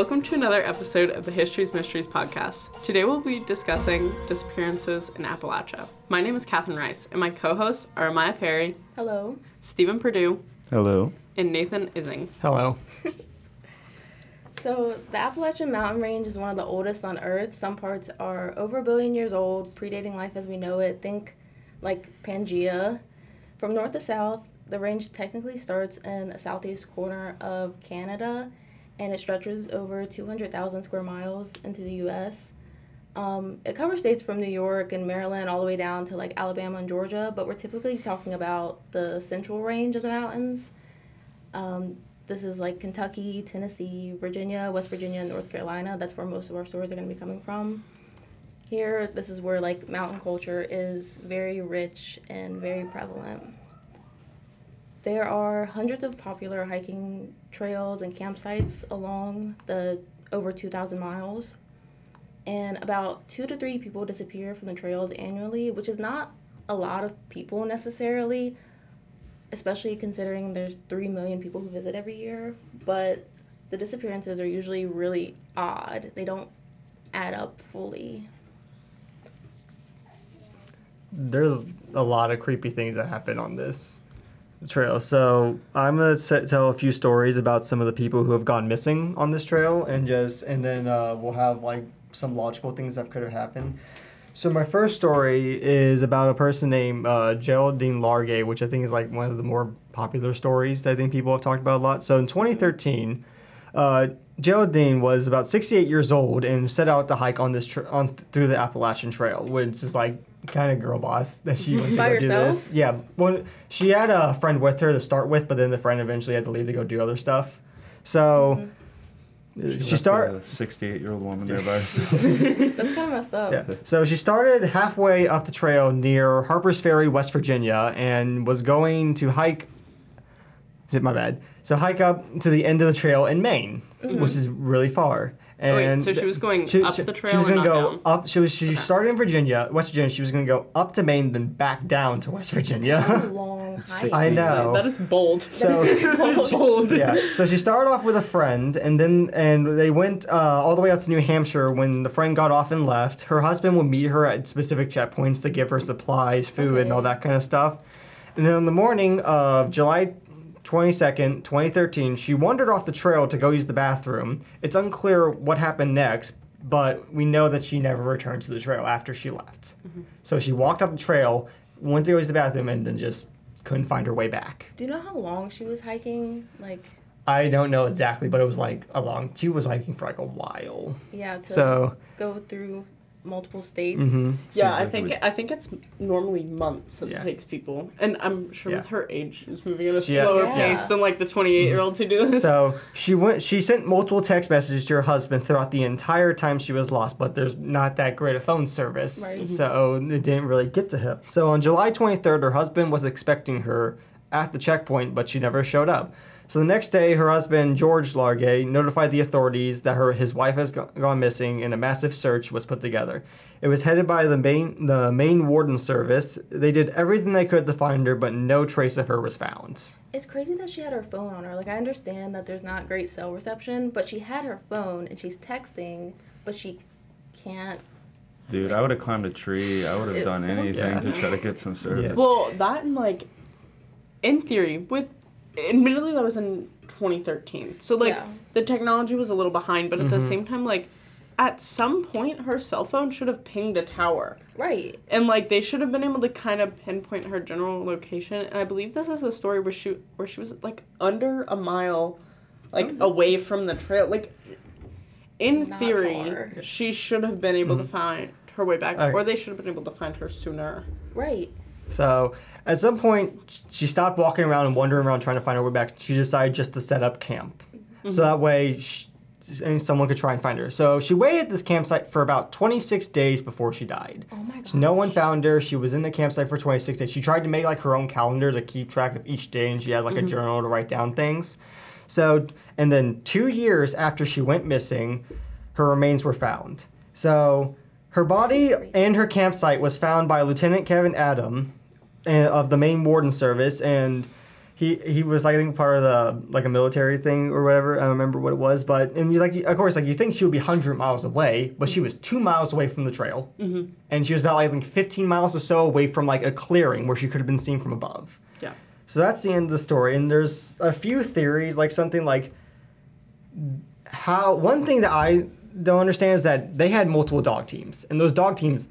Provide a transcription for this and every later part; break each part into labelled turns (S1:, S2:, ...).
S1: Welcome to another episode of the Histories Mysteries podcast. Today we'll be discussing disappearances in Appalachia. My name is Kathryn Rice, and my co hosts are Amaiah Perry,
S2: Hello.
S1: Steven Purdue,
S3: Hello.
S1: and Nathan Ising.
S4: Hello.
S2: So, the Appalachian Mountain Range is one of the oldest on Earth. Some parts are over a billion years old, predating life as we know it. Think like Pangea. From north to south, the range technically starts in the southeast corner of Canada and it stretches over 200,000 square miles into the US. Um, it covers states from New York and Maryland all the way down to like Alabama and Georgia, but we're typically talking about the central range of the mountains. Um, this is like Kentucky, Tennessee, Virginia, West Virginia, North Carolina. That's where most of our stories are going to be coming from. Here, this is where like mountain culture is very rich and very prevalent. There are hundreds of popular hiking trails and campsites along the over 2,000 miles. And about two to three people disappear from the trails annually, which is not a lot of people necessarily, especially considering there's 3 million people who visit every year. But the disappearances are usually really odd, they don't add up fully.
S4: There's a lot of creepy things that happen on this trail. So I'm gonna t- tell a few stories about some of the people who have gone missing on this trail, and just and then uh, we'll have like some logical things that could have happened. So my first story is about a person named uh, Geraldine Largay, which I think is like one of the more popular stories that I think people have talked about a lot. So in 2013, uh, Geraldine was about 68 years old and set out to hike on this tr on th- through the Appalachian Trail, which is like kind of girl boss that she went to
S2: By
S4: go do this. Yeah, well, she had a friend with her to start with, but then the friend eventually had to leave to go do other stuff. So she started.
S3: A 68 year old woman there by herself.
S2: That's kind of messed up.
S4: Yeah. So she started halfway up the trail near Harper's Ferry, West Virginia, and was going to hike. My bad. So hike up to the end of the trail in Maine, which mm-hmm. is really far.
S1: Oh, wait,
S4: And
S1: so she was going up the trail
S4: She was gonna
S1: not
S4: go
S1: down?
S4: up. She was. She started in Virginia, West Virginia. She was gonna go up to Maine, then back down to West Virginia.
S2: Long hike.
S4: I know.
S1: That is bold.
S4: So
S1: that is bold.
S4: yeah. So she started off with a friend, and then and they went uh, all the way out to New Hampshire. When the friend got off and left, her husband would meet her at specific checkpoints to give her supplies, food, and all that kind of stuff. And then on the morning of July. 22nd, 2013, she wandered off the trail to go use the bathroom. It's unclear what happened next, but we know that she never returned to the trail after she left. Mm-hmm. So she walked up the trail, went to go use the bathroom, and then just couldn't find her way back.
S2: Do you know how long she was hiking? Like,
S4: I don't know exactly, but it was like a long. She was hiking for like a while.
S2: yeah, to
S4: So
S2: go through multiple states.
S4: mhm.
S1: Yeah,
S3: Seems
S1: I think
S3: we-
S1: I think it's normally months that
S4: Yeah.
S1: it takes people, and I'm sure with her age, she's moving at a
S4: Yeah.
S1: slower
S2: Yeah.
S1: pace than like the 28 year olds to do this.
S4: So she went. She sent multiple text messages to her husband throughout the entire time she was lost, but there's not that great a phone service,
S2: Right. Mhm.
S4: so it didn't really get to him. So on July 23rd, her husband was expecting her at the checkpoint, but she never showed up. So the next day, her husband George Largay notified the authorities that her his wife has gone missing, and a massive search was put together. It was headed by the Maine the Maine Warden Service. They did everything they could to find her, but no trace of her was found.
S2: It's crazy that she had her phone on her. Like, I understand that there's not great cell reception, but she had her phone and she's texting, but she can't.
S3: Dude, I would have climbed a tree. I would have done
S2: so
S3: anything to try to get some service.
S4: Yeah.
S1: Well, that and like, in theory, with admittedly that was in 2013, so like
S2: Yeah.
S1: the technology was a little behind, but at
S4: Mm-hmm.
S1: the same time, like, at some point her cell phone should have pinged a tower,
S2: Right.
S1: and like they should have been able to kind of pinpoint her general location. And I believe this is the story where she where she was like under a mile, like
S2: Oh,
S1: away from the trail, like. In
S2: Not
S1: theory,
S2: far.
S1: she should have been able to find her way back,
S4: Okay.
S1: or they should have been able to find her sooner.
S2: Right.
S4: So at some point, she stopped walking around and wandering around trying to find her way back. She decided just to set up camp, so that way she, someone could try and find her. So she waited at this campsite for about 26 days before she died.
S2: Oh my god.
S4: No one found her. She was in the campsite for 26 days. She tried to make like her own calendar to keep track of each day, and she had like a journal to write down things. So, and then two years after she went missing, her remains were found. So, her body and her campsite was found by Lieutenant Kevin Adam of the Maine Warden Service, and he he was like I think part of the like a military thing or whatever. I don't remember what it was, but and you like of course like you think she would be hundred miles away, but she was two miles away from the trail, mm-hmm. and she was about like I think fifteen miles or so away from like a clearing where she could have been seen from above.
S1: Yeah.
S4: So that's the end of the story, and there's a few theories, like something like how one thing that I don't understand is that they had multiple dog teams, and those dog teams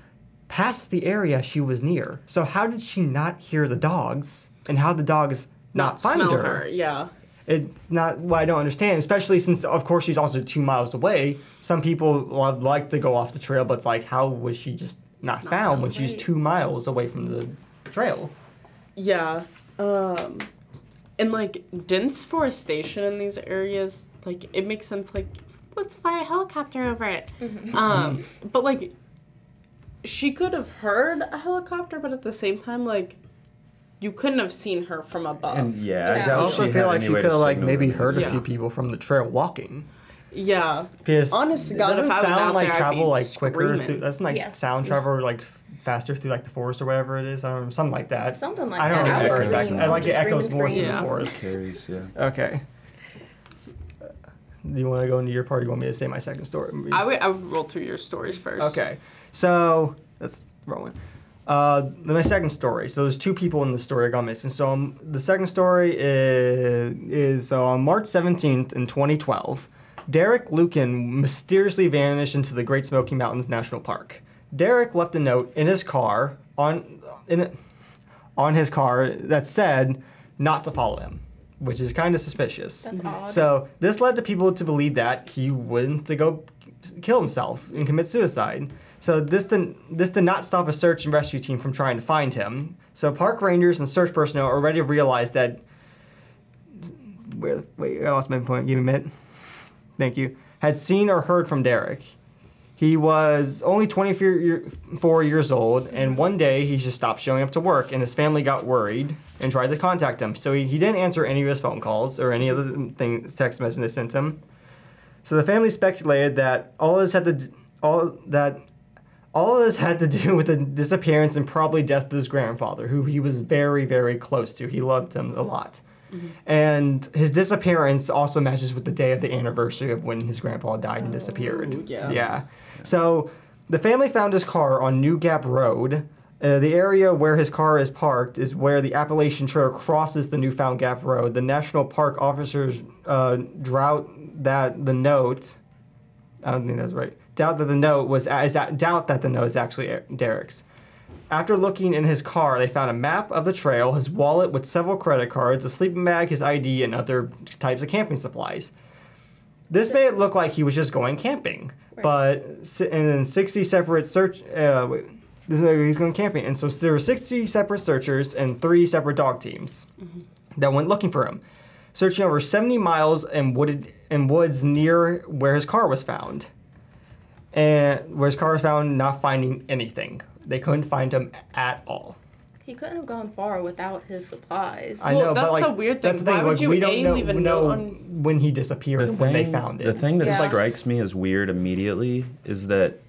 S4: passed the area she was near. So how did she not hear the dogs, and how the dogs not, find
S1: smell
S4: her?
S1: Yeah.
S4: It's not what I don't understand, especially since of course she's also two miles away. Some people would like to go off the trail, but it's like how was she just not, found when she's two miles away from the trail?
S1: Yeah. Um and like dense forestation in these areas, like it makes sense like let's fly a helicopter over it. Um but like she could have heard a helicopter, but at the same time like you couldn't have seen her from above.
S3: And yeah,
S2: Yeah.
S3: I
S4: I also
S3: she
S4: feel like she could have like maybe
S3: them.
S4: heard a
S1: Yeah.
S4: few people from the trail walking.
S1: yeah.
S4: Because
S1: Honest to God,
S4: doesn't
S1: if I was
S4: sound
S1: out
S4: like
S1: there,
S4: travel like quicker
S1: screaming.
S4: through doesn't like
S2: Yes.
S4: sound travel like faster through like the forest or whatever it is. I don't know, something like that.
S2: Something like that.
S4: I don't
S2: that.
S1: I would
S4: remember
S1: scream.
S4: exactly. I like it echoes more through
S1: Yeah.
S4: the forest.
S3: Carries, yeah.
S4: Okay. Do you want to go into your part? Or you want me to say my second story?
S1: I would I would roll through your stories first.
S4: Okay, so let's roll in. Uh, my second story. So there's two people in the story that got missing. So um, the second story is is uh, on March 17th in 2012. Derek Lueking mysteriously vanished into the Great Smoky Mountains National Park. Derek left a note in his car on in it, on his car that said not to follow him, which is kind of suspicious.
S2: That's odd.
S4: So this led to people to believe that he went to go kill himself and commit suicide. So this did, this did not stop a search and rescue team from trying to find him. So park rangers and search personnel already realized that. Where wait, I lost my point. Give me a minute. Thank you. Had seen or heard from Derek. He was only 24 years old, and one day he just stopped showing up to work, and his family got worried and tried to contact him. So he, he didn't answer any of his phone calls or any other things, text messages they sent him. So the family speculated that all this had to all that all of this had to do with the disappearance and probably death of his grandfather, who he was very very close to. He loved him a lot. And his disappearance also matches with the day of the anniversary of when his grandpa died and disappeared.
S1: Oh, yeah.
S4: Yeah. So the family found his car on New Gap Road. Uh, the area where his car is parked is where the Appalachian Trail crosses the Newfound Gap Road. The National Park officers uh, drought that the note. I don't think that's right. Doubt that the note was is doubt that the note is actually Derek's. After looking in his car, they found a map of the trail, his wallet with several credit cards, a sleeping bag, his ID, and other types of camping supplies. This made it look like he was just going camping,
S2: Right.
S4: but and then 60 separate search. Uh, wait, this is he's going camping, and so there were 60 separate searchers and three separate dog teams that went looking for him, searching over 70 miles in wooded in woods near where his car was found and where his car was found, not finding anything. They couldn't find him at all.
S2: He couldn't have gone far without his supplies.
S4: I
S1: Well,
S4: know,
S1: that's
S4: but like
S1: the weird
S4: that's
S1: thing.
S4: the thing.
S1: Why would you,
S4: we don't know,
S1: leave a
S4: know
S1: on-
S4: when he disappeared when they found it.
S3: The thing that
S2: Yeah.
S3: strikes me as weird immediately is that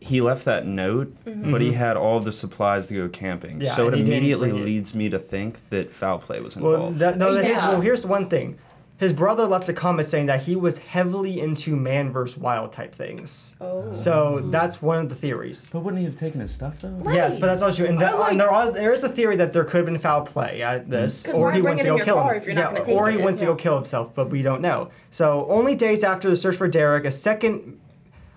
S3: he left that note, but he had all the supplies to go camping.
S4: Mm-hmm. Yeah,
S3: so it
S4: and he didn't
S3: immediately leads me to think that foul play was
S4: well,
S3: involved.
S4: that, no, that is-
S1: Yeah.
S4: well, here's one thing. His brother left a comment saying that he was heavily into man versus wild type things.
S2: Oh.
S4: So that's one of the theories.
S3: but wouldn't he have taken his stuff though?
S2: Right.
S4: Yes, but that's also true. And, there,
S2: I'm like-
S4: and there, are, there is a theory that there could have been foul play at this,
S2: 'Cause
S4: or he went to go kill himself.
S2: if you're not
S4: Yeah, or he
S2: it?
S4: went to go kill himself, but we don't know. So only days after the search for Derek, a second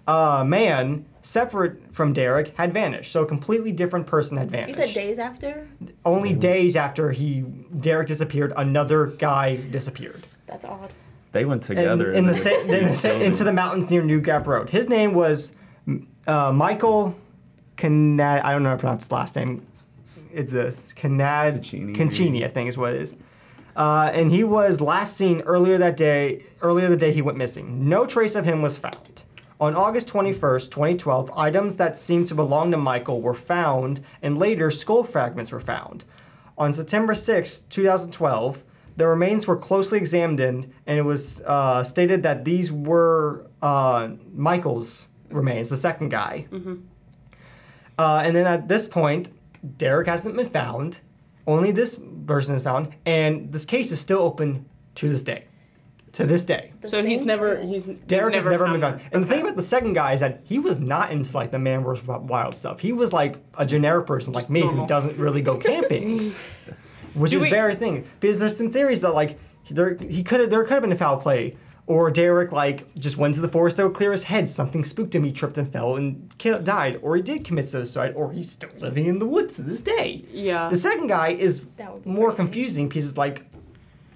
S4: uh, man separate from Derek had vanished. So a completely different person had vanished.
S2: You said days after?
S4: Only days after he Derek disappeared, another guy disappeared.
S2: That's odd.
S3: They went
S4: In,
S3: together.
S4: in the, sa- in the sa- into the mountains near New Gap Road. His name was uh, Michael Canad. I don't know how to pronounce his last name. It's this Canad
S3: Caccini.
S4: Cancini, I think is what it is. Uh, and he was last seen earlier that day. Earlier the day he went missing. No trace of him was found. On August 21st, 2012, items that seemed to belong to Michael were found, and later skull fragments were found. On September 6, 2012, the remains were closely examined, and it was uh, stated that these were uh, Michael's remains, the second guy. Uh, and then at this point, Derek hasn't been found. Only this person is found, and this case is still open to this day. To this day.
S2: The
S1: So he's never
S2: trail.
S1: he's
S4: Derek has never been
S1: found
S4: gone. And the thing about the second guy is that he was not into like the man vs. wild stuff. He was like a generic person like me
S1: normal.
S4: who doesn't really go camping, which
S1: Do
S4: is
S1: we-
S4: very thing. Because there's some theories that like there he could have there could have been a foul play, or Derek like just went to the forest to clear his head. Something spooked him. He tripped and fell and killed, died, or he did commit suicide, or he's still living in the woods to this day.
S1: Yeah.
S4: The second guy is
S2: That would be
S4: more
S2: crazy.
S4: confusing because it's like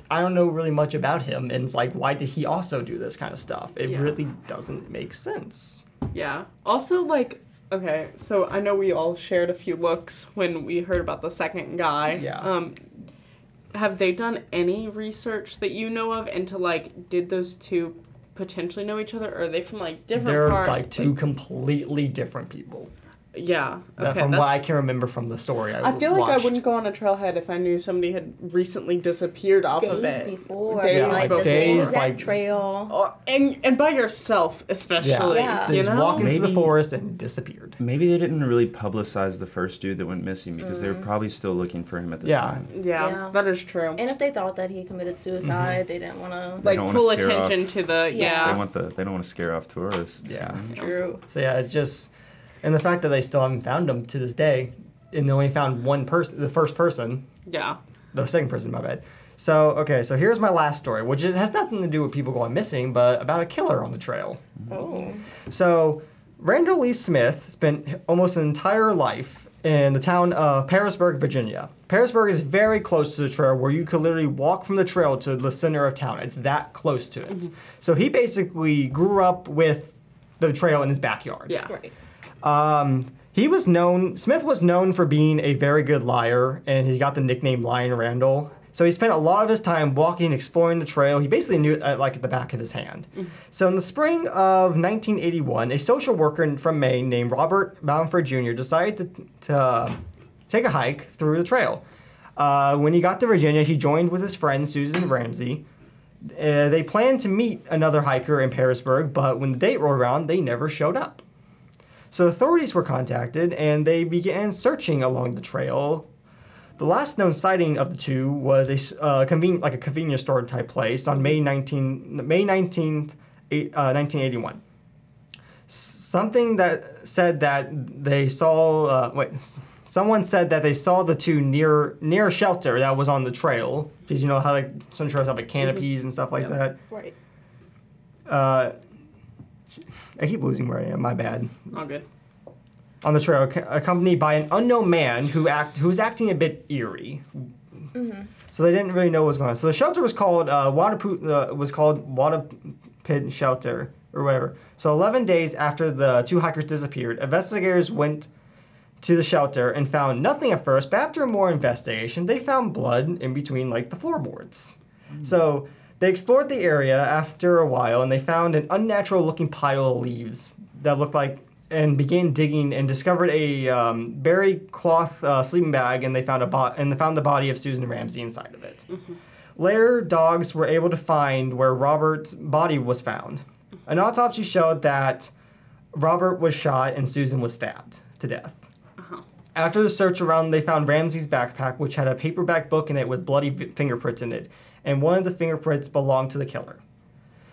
S4: I don't know really much about him, and it's like why did he also do this kind of stuff? It
S1: Yeah.
S4: really doesn't make sense.
S1: Yeah. Also, like, okay, so I know we all shared a few looks when we heard about the second guy.
S4: Yeah.
S1: Um, have they done any research that you know of into like, did those two potentially know each other, or are they from like different
S4: They're
S1: parts?
S4: like two completely different people.
S1: Yeah.
S4: That
S1: Okay.
S4: from what I
S1: that's-
S4: can remember from the story I,
S1: I feel like
S4: watched.
S1: I wouldn't go on a trailhead if I knew somebody had recently disappeared off of it.
S2: before,
S1: Days
S4: Yeah,
S2: like
S1: before.
S2: the same
S4: days,
S2: exact
S4: like-
S2: trail.
S1: Oh, and and by yourself especially.
S2: Yeah.
S4: They
S1: You
S4: just
S1: know?
S4: walk into the forest and disappeared.
S3: Maybe they didn't really publicize the first dude that went missing because they were mm-hmm. probably still looking for him at the
S4: Yeah.
S3: time.
S1: Yeah,
S2: Yeah.
S1: that is true.
S2: And if they thought that he committed mm-hmm. suicide, they didn't want to.
S1: like
S3: wanna
S1: pull
S3: scare off-
S1: attention to the yeah.
S3: They want the they don't want to scare off tourists.
S4: Yeah.
S2: True.
S4: So yeah, it's just, and the fact that they still haven't found him to this day, and they only found one person, the first person,
S1: Yeah.
S4: the second person, my bad. So okay, so here's my last story, which it has nothing to do with people going missing, but about a killer on the trail.
S2: Oh.
S4: So, Randall Lee Smith spent almost an entire life in the town of Pearisburg, Virginia. Pearisburg is very close to the trail where you could literally walk from the trail to the center of town. It's that close to it. Mm-hmm. So, he basically grew up with the trail in his backyard.
S1: Yeah.
S2: Right.
S4: Um, he was known, Smith was known for being a very good liar, and he got the nickname Lion Randall. So he spent a lot of his time walking, exploring the trail. He basically knew it uh, like at the back of his hand. So in the spring of 1981, a social worker from Maine named Robert Bamford Jr. decided to, to uh, take a hike through the trail. Uh, when he got to Virginia, he joined with his friend Susan Ramsey. Uh, they planned to meet another hiker in Pearisburg, but when the date rolled around, they never showed up. So authorities were contacted and they began searching along the trail. The last known sighting of the two was a uh, conven- like a convenience store type place on May 19 May 19th, eight, uh, 1981. Something that said that they saw uh, wait someone said that they saw the two near near a shelter that was on the trail because you know how like some trails have like canopies and stuff like that.
S2: Right.
S4: Uh, I keep losing where I am. My bad
S1: All good.
S4: on the trail, accompanied by an unknown man who act who was acting a bit eerie. Mhm. So they didn't really know what was going on. So the shelter was called uh, Water uh, was called Water Pit Shelter or whatever. So 11 days after the two hikers disappeared, investigators went to the shelter and found nothing at first. But after more investigation, they found blood in between like the floorboards. So they explored the area after a while and they found an unnatural looking pile of leaves that looked like and began digging and discovered a um, buried cloth uh, sleeping bag and they found a bo- and they found the body of Susan Ramsey inside of it. Later, dogs were able to find where Robert's body was found. An autopsy showed that Robert was shot and Susan was stabbed to death. After the search around, they found Ramsey's backpack, which had a paperback book in it with bloody v- fingerprints in it, and one of the fingerprints belonged to the killer.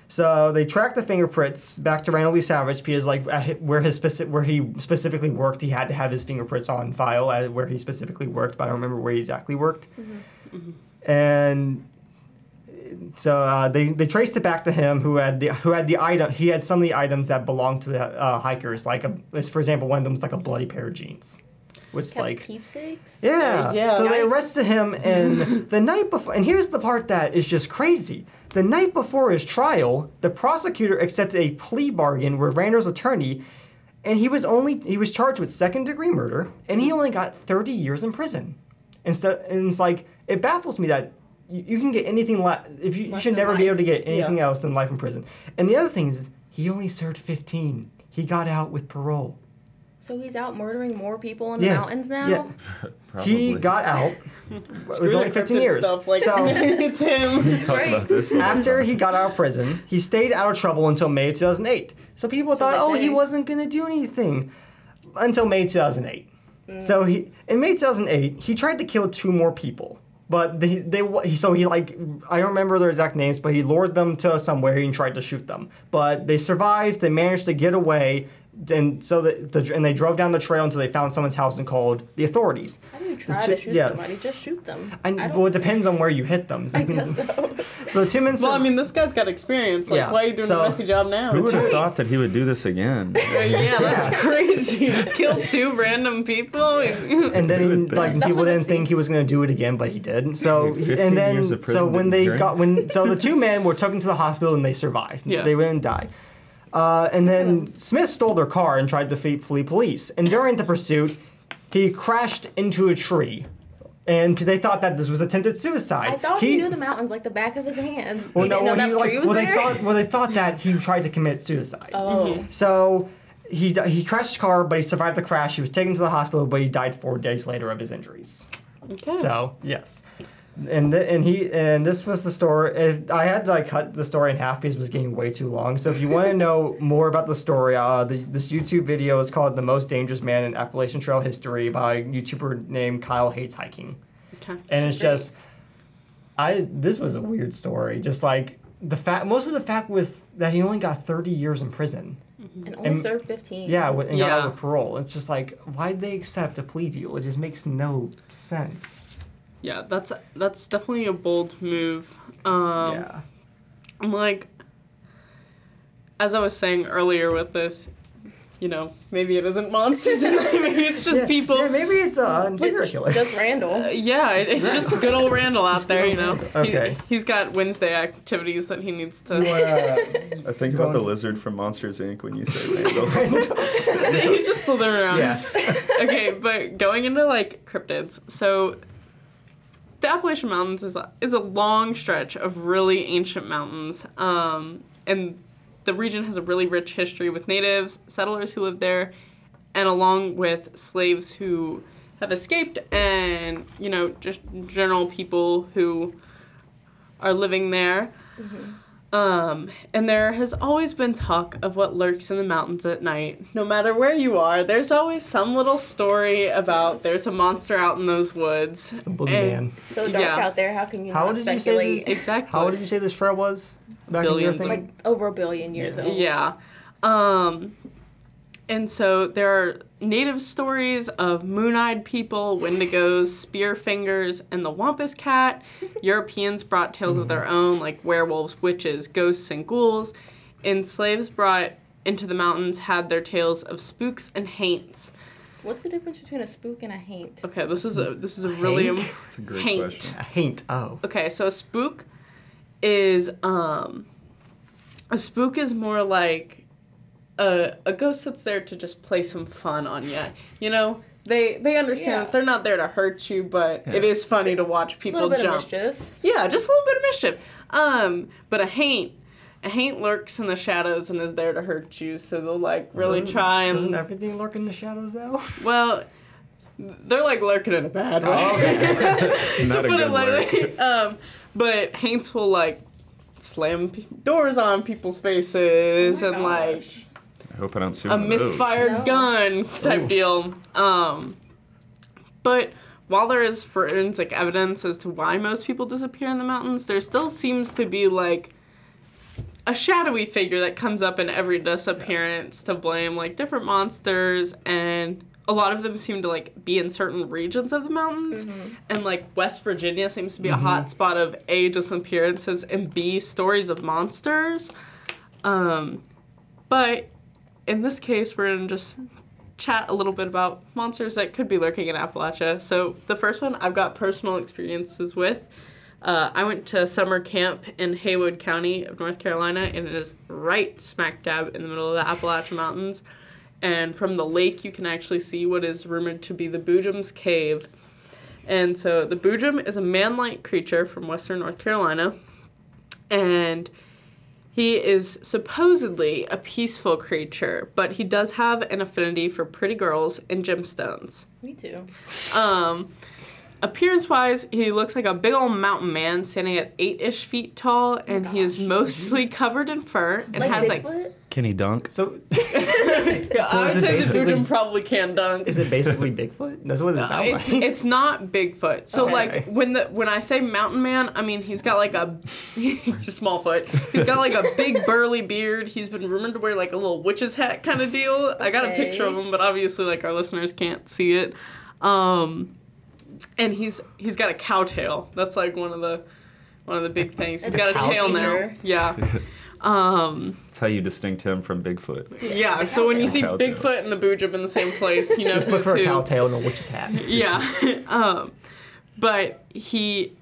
S4: So they tracked the fingerprints back to Randall Lee Savage because, like, where his speci- where he specifically worked, he had to have his fingerprints on file at where he specifically worked, but I don't remember where he exactly worked. And so uh, they they traced it back to him, who had the who had the item. He had some of the items that belonged to the uh, hikers, like a, for example, one of them was like a bloody pair of jeans, which is
S2: Kept
S4: like
S2: keepsakes.
S4: yeah.
S1: Yeah.
S4: So they arrested him, and the night before, and here's the part that is just crazy. The night before his trial, the prosecutor accepted a plea bargain with Randall's attorney, and he was only he was charged with second degree murder, and he only got 30 years in prison. Instead, and it's like it baffles me that you, you can get anything la- if you, you should
S1: than
S4: never be able to get anything
S1: Yeah.
S4: else than life in prison. And the other thing is, he only served 15. He got out with parole.
S2: So he's out murdering more people in the
S4: Yes.
S2: mountains now.
S4: Yeah. He got out with
S1: Screw
S4: only
S1: the
S4: 15
S1: cryptid
S4: years.
S1: Stuff. Like,
S4: so
S1: it's him.
S3: Talk
S2: Right.
S3: about this. all the
S4: after
S3: time.
S4: he got out of prison, he stayed out of trouble until May 2008. So people
S2: So
S4: thought,
S2: they
S4: oh, he
S2: say-
S4: wasn't going to do anything until May 2008. Mm. So he in May 2008, he tried to kill two more people. But they, they he, so he like I don't remember their exact names, but he lured them to somewhere and tried to shoot them. But they survived. They managed to get away, and so the, the and they drove down the trail until they found someone's house and called the authorities.
S2: How do you try
S4: two-
S2: to shoot
S4: yeah.
S2: somebody? Just shoot them.
S4: And
S2: I
S4: well, it depends on where you hit them.
S2: I guess so.
S4: so the two men.
S1: Well, I mean, this guy's got experience. Like,
S4: Yeah,
S1: why are you doing
S4: so-
S1: a messy job now?
S3: Who would have thought that he would do this again?
S1: yeah, that's crazy. Kill two random people.
S4: and then
S3: Who
S4: he,
S3: would think?
S4: like
S2: That's
S4: people didn't think he was going to do it again, but he did. So and then
S3: years of
S4: so when they
S3: drink?
S4: got when so the two men were taken to the hospital and they survived.
S1: Yeah.
S4: They didn't die. Uh, and then Smith stole their car and tried to flee, flee police. And during the pursuit, he crashed into a tree, and they thought that this was attempted suicide.
S2: I thought he, knew the mountains like the back of his hand.
S4: Well,
S2: he
S4: no,
S2: didn't know
S4: well,
S2: that
S4: he, like,
S2: tree was
S4: well, they thought well they thought that he tried to commit suicide.
S2: oh,
S4: So he he crashed his car, but he survived the crash. He was taken to the hospital, but he died four days later of his injuries.
S1: Okay.
S4: So yes, and th- and he and this was the story. If I had to like, cut the story in half because it was getting way too long. So if you want to know more about the story, uh, the, this YouTube video is called "The Most Dangerous Man in Appalachian Trail History" by a YouTuber named Kyle Hates Hiking,
S1: Okay.
S4: and it's just, I this was a weird story. Just like the fact, most of the fact with that he only got thirty years in prison.
S2: and only
S4: and-
S2: served 15.
S4: Yeah, with- and got
S1: Yeah.
S4: out of parole. It's just like, why'd they accept a plea deal? It just makes no sense.
S1: Yeah, that's that's definitely a bold move. Um,
S4: yeah.
S1: I'm like, as I was saying earlier with this, you know, maybe it isn't monsters and maybe it's just
S4: yeah,
S1: people.
S4: Yeah, maybe it's a serial killer.
S2: Just Randall.
S1: Uh, yeah, it, it's just good old Randall out there, you know. He-
S4: Okay.
S1: he's got Wednesday activities that he needs to.
S3: I think about the
S4: Going-
S3: lizard from Monsters Inc. when you say Randall.
S1: he's just slithering around.
S4: yeah.
S1: okay, but going into like cryptids, so the Appalachian Mountains is a, is a long stretch of really ancient mountains, um, and the region has a really rich history with natives, settlers who live there, and along with slaves who have escaped, and you know just general people who are living there. Um, and there has always been talk of what lurks in the mountains at night. No matter where you are, there's always some little story about there's a monster out in those woods.
S4: The boogeyman.
S1: And-
S2: So dark
S1: Yeah.
S2: out there. How can you
S4: How
S2: not
S4: did you say
S2: speculate?
S4: this?
S1: Exactly.
S4: How did you say this trail was? Back
S1: Billions
S4: in
S1: of-
S4: your thing?
S2: like over a billion years old.
S1: Yeah. Um, and so there are native stories of moon-eyed people, wendigos, spear fingers, and the wampus cat. Europeans brought tales of their own, like werewolves, witches, ghosts, and ghouls. And slaves brought into the mountains had their tales of spooks and haints.
S2: What's the difference between a spook and a haint?
S1: Okay, this is a this is a really
S4: Hank?
S1: im-
S3: That's a great
S1: haint.
S3: question.
S4: A haint. Oh.
S1: Okay, so a spook is um a spook is more like a a ghost that's there to just play some fun on you. You know, they they understand
S2: Yeah.
S1: that they're not there to hurt you, but it
S3: Yeah.
S1: is funny to watch people
S2: little bit
S1: jump.
S2: of mischief.
S1: Yeah, just a little bit of mischief. Um, but a haint a haint lurks in the shadows and is there to hurt you, so they'll like really
S4: Doesn't-
S1: try and
S4: Doesn't everything lurk in the shadows though?
S1: well they're like lurking in a bad way.
S4: Oh, okay.
S3: Not
S1: to
S3: a
S1: put
S3: good
S1: it lightly.
S3: word.
S1: um, but Haints will like slam p- doors on people's faces
S2: Oh my
S1: and like
S2: gosh.
S3: I hope I don't see
S1: a
S3: one of those.
S1: misfired
S2: No.
S1: gun type
S4: Ooh.
S1: deal. Um, but while there is forensic evidence as to why most people disappear in the mountains, there still seems to be like a shadowy figure that comes up in every disappearance to blame like different monsters and a lot of them seem to like be in certain regions of the mountains and like west virginia seems to be a hot spot of a disappearances and b stories of monsters um, but in this case we're gonna just chat a little bit about monsters that could be lurking in appalachia so the first one i've got personal experiences with uh, I went to summer camp in Haywood County of North Carolina, and it is right smack dab in the middle of the Appalachian Mountains. And from the lake, you can actually see what is rumored to be the Boojum's Cave. And so the Boojum is a man like creature from western North Carolina, and he is supposedly a peaceful creature, but he does have an affinity for pretty girls and gemstones.
S2: Me too.
S1: Um, appearance wise, he looks like a big old mountain man standing at eight ish feet tall, and he is mostly covered in fur and
S2: Like
S1: has
S2: Bigfoot?
S1: like
S3: Can he dunk?
S4: So,
S1: Yeah,
S4: So
S1: I would say the
S4: basically-
S1: Boojum probably can dunk.
S4: is it basically Bigfoot? That's what it sounds
S1: it's,
S4: like.
S1: it's not Bigfoot. So
S4: Okay.
S1: like when the when I say mountain man, I mean he's got like a he's a small foot. He's got like a big burly beard. He's been rumored to wear like a little witch's hat kind of deal. I got a picture of him, but obviously like our listeners can't see it. Um and he's he's got a cow tail. That's like one of the one of the big things. He's
S2: That's a
S1: got a
S2: cow
S1: tail now. Yeah. Um
S3: That's how you distinct him from Bigfoot.
S1: yeah, so when you see
S3: Cow tail.
S1: Bigfoot and the Boojum in the same place, you know
S4: Just look for a
S1: who.
S4: cow tail and a witch's hat.
S1: Yeah. um, but he,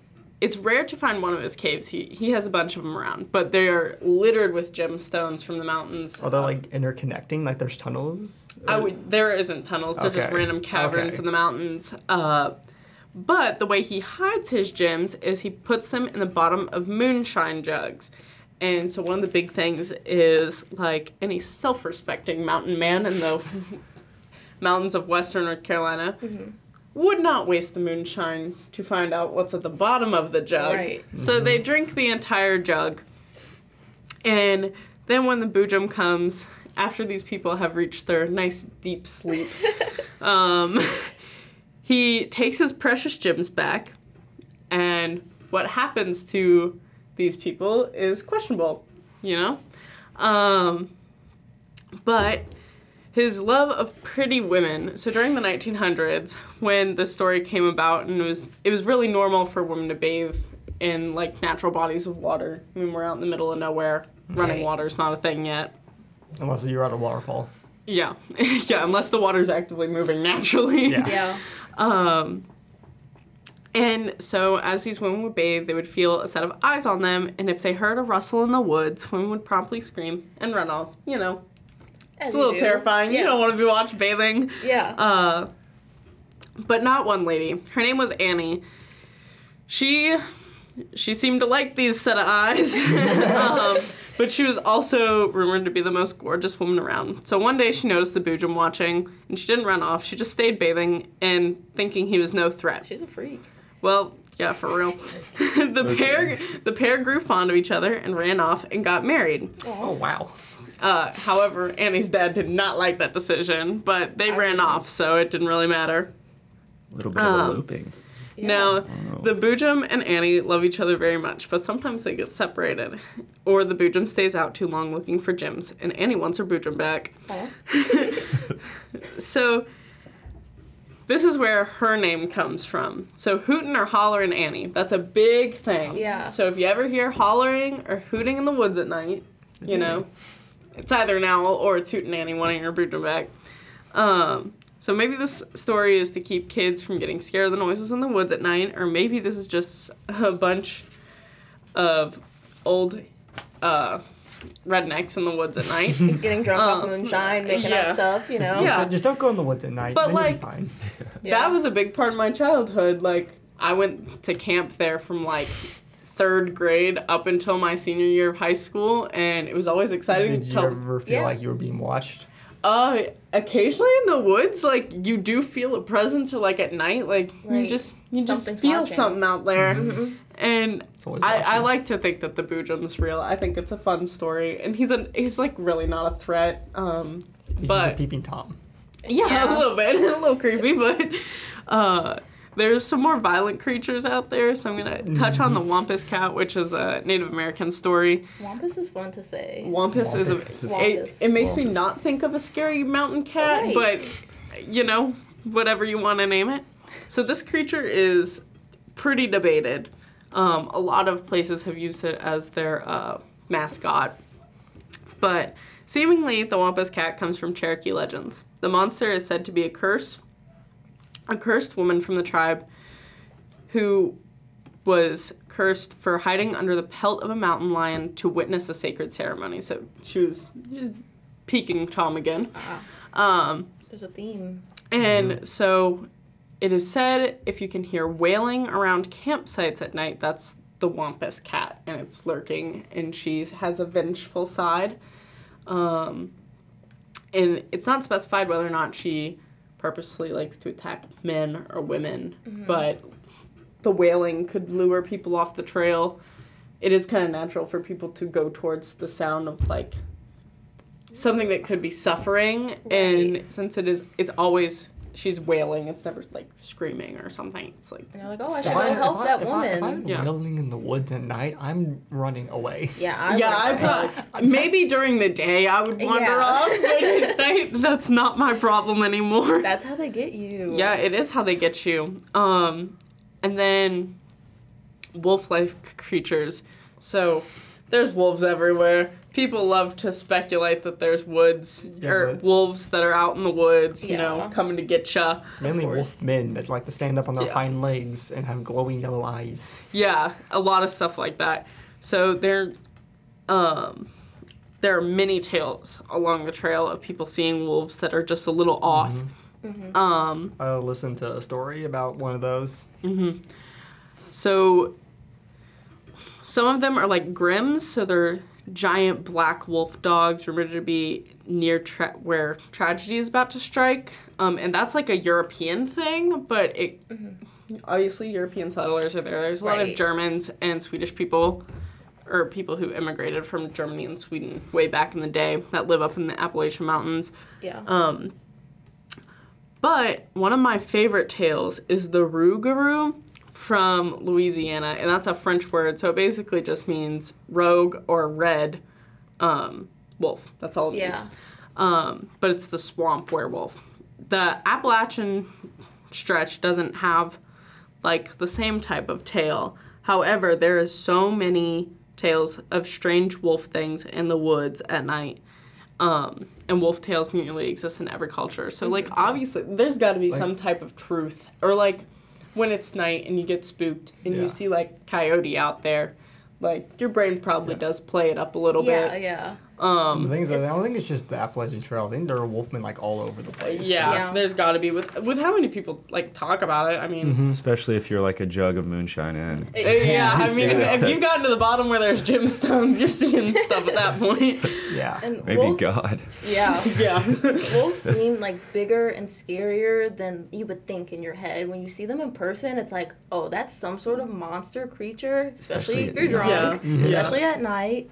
S1: it's rare to find one of his caves. He he has a bunch of them around, but they are littered with gemstones from the mountains.
S4: Are they like interconnecting? Like there's tunnels?
S1: I would. There isn't tunnels. They're just
S4: Okay.
S1: random caverns
S4: Okay.
S1: in the mountains. Uh, but the way he hides his gems is he puts them in the bottom of moonshine jugs. And so one of the big things is like any self-respecting mountain man in the mountains of western North Carolina would not waste the moonshine to find out what's at the bottom of the jug.
S2: Right.
S1: So they drink the entire jug. And then when the boojum comes, after these people have reached their nice deep sleep, um, he takes his precious gems back. And what happens to these people is questionable, you know? Um, but his love of pretty women. So during the 1900s, when the story came about, and it was it was really normal for women to bathe in like natural bodies of water. I mean, we're out in the middle of nowhere. Running
S2: Right.
S1: water's not a thing yet.
S4: Unless you're at a waterfall.
S1: Yeah, yeah. Unless the water's actively moving naturally.
S4: Yeah.
S2: Yeah.
S1: Um, and so, as these women would bathe, they would feel a set of eyes on them, and if they heard a rustle in the woods, women would promptly scream and run off. You know,
S2: As
S1: it's a
S2: you
S1: little
S2: do.
S1: terrifying. You don't want to be watched bathing.
S2: Yeah.
S1: Uh, but not one lady. Her name was Annie. She she seemed to like these set of eyes. um, but she was also rumored to be the most gorgeous woman around. So one day she noticed the Boojum watching, and she didn't run off. She just stayed bathing and thinking he was no threat.
S2: She's a freak.
S1: Well, yeah, for real. the pair the pair grew fond of each other and ran off and got married.
S4: Oh wow.
S1: Uh, however, Annie's dad did not like that decision, but they ran off, so it didn't really matter.
S3: A little bit of
S1: Um,
S3: eloping.
S1: Now,
S3: Oh.
S1: the Boojum and Annie love each other very much, but sometimes they get separated. Or the Boojum stays out too long looking for gems, and Annie wants her Boojum back.
S2: Aw.
S1: So, this is where her name comes from. So, hootin' or hollering Annie, that's a big thing.
S2: Yeah.
S1: So, if you ever hear hollering or hooting in the woods at night, you know, it's either an owl or it's hootin' Annie wanting her Boojum back. Um, so maybe this story is to keep kids from getting scared of the noises in the woods at night, or maybe this is just a bunch of old uh, rednecks in the woods at night.
S2: Getting drunk off
S1: Um,
S2: moonshine, making
S1: yeah.
S2: up stuff, you know?
S1: Yeah.
S4: Just don't go in the woods at night.
S1: But,
S4: then you'll be
S1: like-
S4: fine.
S2: Yeah.
S1: That was a big part of my childhood. Like, I went to camp there from like third grade up until my senior year of high school, and it was always exciting
S4: Did
S1: to
S4: you
S1: tell.
S4: ever feel
S2: Yeah.
S4: like you were being watched?
S1: Uh, occasionally in the woods, like you do feel a presence, or like at night, like you just you just feel
S2: watching.
S1: something out there,
S2: Mhm.
S1: And I, I like to think that the Boojum's real. I think it's a fun story, and he's a he's like really not a threat. Um,
S4: He's
S1: but
S4: a peeping tom.
S1: yeah,
S2: Yeah.
S1: a little bit, a little creepy, but uh, there's some more violent creatures out there. So I'm gonna touch on the Wampus cat, which is a Native American story.
S2: Wampus is fun to say.
S1: Wampus, is a it,
S2: Wampus.
S1: it makes me not think of a scary mountain cat,
S2: Right.
S1: but you know, whatever you want to name it. So this creature is pretty debated. Um, a lot of places have used it as their uh, mascot, but seemingly the Wampus cat comes from Cherokee legends. The monster is said to be a curse, a cursed woman from the tribe who was cursed for hiding under the pelt of a mountain lion to witness a sacred ceremony. So she was peeking Tom again. Um,
S2: There's a theme.
S1: and so it is said if you can hear wailing around campsites at night, that's the Wampus cat, and it's lurking, and she has a vengeful side. Um, and it's not specified whether or not she purposely likes to attack men or women, but the wailing could lure people off the trail. It is kind of natural for people to go towards the sound of like something that could be suffering, and since it is, it's always she's wailing. It's never like screaming or something. It's like
S2: And you're like, oh, I
S4: If
S2: should go help
S4: I-
S2: that
S4: if I- if
S2: woman.
S4: I'm
S1: Yeah.
S4: wailing in the woods at night, I'm running away.
S2: yeah, I
S1: yeah, I
S2: would
S1: pro- maybe during the day I would wander
S2: Yeah.
S1: off, but at night that's not my problem anymore.
S2: That's how they get you.
S1: Yeah, it is how they get you. Um, and then wolf-like creatures. So there's wolves everywhere. People love to speculate that there's woods
S4: Yeah,
S1: or
S4: but-
S1: wolves that are out in the woods, you know, coming to get ya.
S4: Mainly
S2: course.
S4: wolf men that like to stand up on their
S1: Yeah.
S4: hind legs and have glowing yellow eyes.
S1: Yeah, a lot of stuff like that. So there, um, there are many tales along the trail of people seeing wolves that are just a little off. Um,
S4: I listened to a story about one of those.
S1: So some of them are like Grims, so they're giant black wolf dogs rumored to be near tra- where tragedy is about to strike. Um, and that's like a European thing, but it obviously European settlers are there. There's a lot of Germans and Swedish people or people who immigrated from Germany and Sweden way back in the day that live up in the Appalachian Mountains.
S2: Yeah.
S1: Um, but one of my favorite tales is the Rougarou from Louisiana, and that's a French word, so it basically just means rogue or red um, wolf. That's all it means.
S2: yeah.
S1: Um, but it's the swamp werewolf. The Appalachian stretch doesn't have like the same type of tale. However, there is so many tales of strange wolf things in the woods at night. Um, and wolf tales nearly exist in every culture. So like obviously there's got to be some type of truth or like when it's night and you get spooked and
S4: Yeah.
S1: you see like coyote out there, like your brain probably does play it up a little
S2: Yeah,
S1: bit.
S2: yeah.
S1: Um,
S4: the thing is, I don't think it's just the Appalachian Trail. I think there are wolfmen like all over the place.
S1: Yeah,
S2: Yeah.
S1: there's got to be with with how many people like talk about it. I mean,
S3: Especially if you're like a jug of moonshine in.
S1: uh, yeah, I mean, if, if you've gotten to the bottom where there's gemstones, you're seeing stuff at that point.
S4: Yeah.
S2: And
S3: Maybe
S2: wolves,
S3: God.
S2: Yeah.
S1: yeah,
S2: wolves seem like bigger and scarier than you would think in your head. When you see them in person, it's like, oh, that's some sort of monster creature, especially,
S3: Especially
S2: if you're drunk.
S1: Yeah.
S2: especially at night.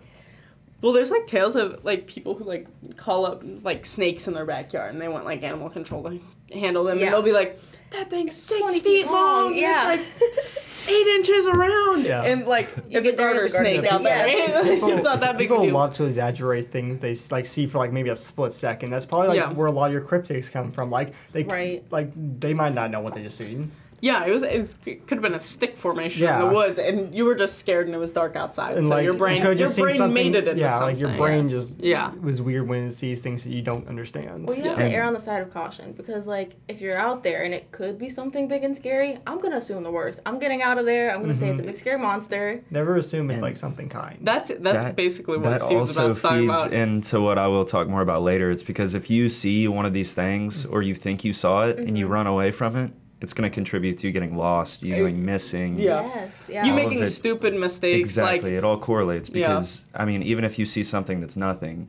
S1: Well, there's like tales of like people who like call up like snakes in their backyard, and they want like animal control to handle them,
S2: Yeah.
S1: and they'll be like, "That thing's six
S2: 20
S1: feet long.
S2: Yeah.
S1: It's like eight inches around,
S4: Yeah.
S1: and like
S2: You
S1: it's a
S2: get
S1: garter
S2: it's a garter
S1: snake
S2: snake.
S1: out there.
S2: Yeah.
S1: it's not that big
S4: People
S1: a
S4: love to exaggerate things they like see for like maybe a split second. That's probably like
S1: Yeah.
S4: where a lot of your cryptics come from. Like they
S2: Right.
S4: like they might not know what they just seen.
S1: Yeah, it was. It could have been a stick formation in the woods, and you were just scared, and it was dark outside.
S4: And
S1: so
S4: like
S1: your brain,
S4: could've
S1: your brain
S4: something-
S1: made it into
S4: yeah,
S1: something.
S4: like your brain
S2: yes.
S4: just
S1: Yeah.
S4: was weird when it sees things that you don't understand.
S2: Well, you have
S1: Yeah.
S2: to err on the side of caution because, like, if you're out there and it could be something big and scary, I'm gonna assume the worst. I'm getting out of there. I'm gonna say
S4: Mm-hmm.
S2: it's a big scary monster.
S4: Never assume it's
S3: And-
S4: like something kind.
S1: That's that's
S3: That-
S1: basically what
S3: that
S1: Steve was
S3: also
S1: about
S3: feeds
S1: about.
S3: into what I will talk more about later. It's because if you see one of these things or you think you saw it and you
S1: Mm-hmm.
S3: run away from it, it's going to contribute to you getting lost, you going missing.
S1: Yeah.
S2: Yes. Yeah.
S1: you
S3: All of
S1: making
S3: it-
S1: stupid mistakes,
S3: Exactly.
S1: like
S3: it all correlates
S1: Yeah.
S3: because I mean, even if you see something that's nothing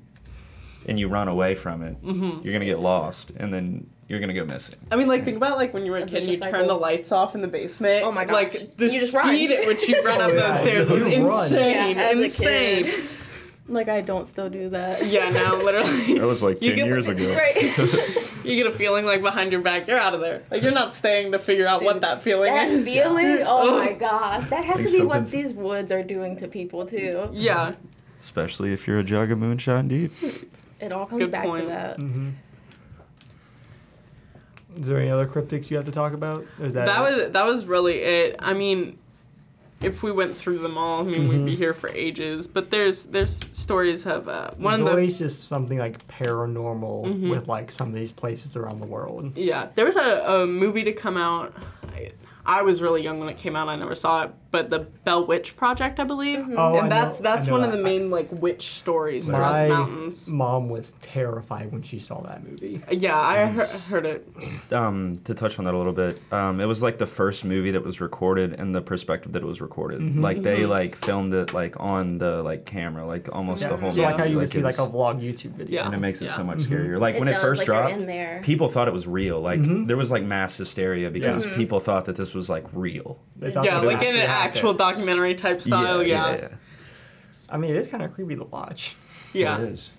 S3: and you run away from it,
S1: Mm-hmm.
S3: you're going to get lost and then you're going to go missing.
S1: I mean, like think about like when you were a
S2: A
S1: kid, and you turn the lights off in the basement.
S2: Oh my gosh.
S1: Like the
S2: You just run.
S1: speed at which you run up
S4: Oh,
S1: those stairs
S4: You
S1: was
S4: run.
S1: insane,
S2: Yeah,
S1: insane.
S2: Kid. Like I don't still do that.
S1: Yeah, now literally.
S3: That was like 10
S1: get-
S3: years ago.
S2: right.
S1: You get a feeling like behind your back, you're out of there. Like you're not staying to figure out what that feeling
S2: that
S1: is.
S2: feeling. Oh my gosh. That has
S3: Like
S2: to be what these woods are doing to people too.
S1: Yeah.
S3: Especially if you're a jug of moonshine, dude.
S2: It all comes
S1: Good
S2: back to
S1: point.
S2: that.
S4: hmm Is there any other cryptics you have to talk about? Is that,
S1: That was that was really it. I mean, if we went through them all, I mean, we'd be here for ages. But there's there's stories of uh, one
S4: There's
S1: of the
S4: always just something like paranormal
S1: Mhm.
S4: with like some of these places around the world.
S1: Yeah, there was a, a movie to come out. I, I was really young when it came out. I never saw it, but the Bell Witch Project, I believe,
S4: Oh, I
S1: and that's
S4: know- I
S1: that's
S4: know
S1: one of the main like witch stories throughout
S4: My
S1: the mountains.
S4: mom was terrified when she saw that movie.
S1: Yeah, I he- heard it.
S3: um, to touch on that a little bit, um, it was like the first movie that was recorded in the perspective that it was recorded.
S4: Mm-hmm.
S3: Like they
S1: Mhm.
S3: like filmed it like on the like camera, like almost the whole.
S4: So like how
S3: movie.
S4: you would see like a vlog YouTube video.
S1: Yeah.
S3: and it makes it
S1: Yeah.
S3: so much
S4: Mhm.
S3: scarier. Like
S2: It
S3: when it first
S2: like
S3: dropped,
S2: there.
S3: people thought it was real. Like
S4: Mhm.
S3: there was like mass hysteria because people thought that this was like real.
S4: They thought
S1: Yeah, like in an actual
S4: happens.
S1: documentary type style. Yeah, yeah.
S4: I mean, it is kind of creepy to watch. Yeah.
S3: It is.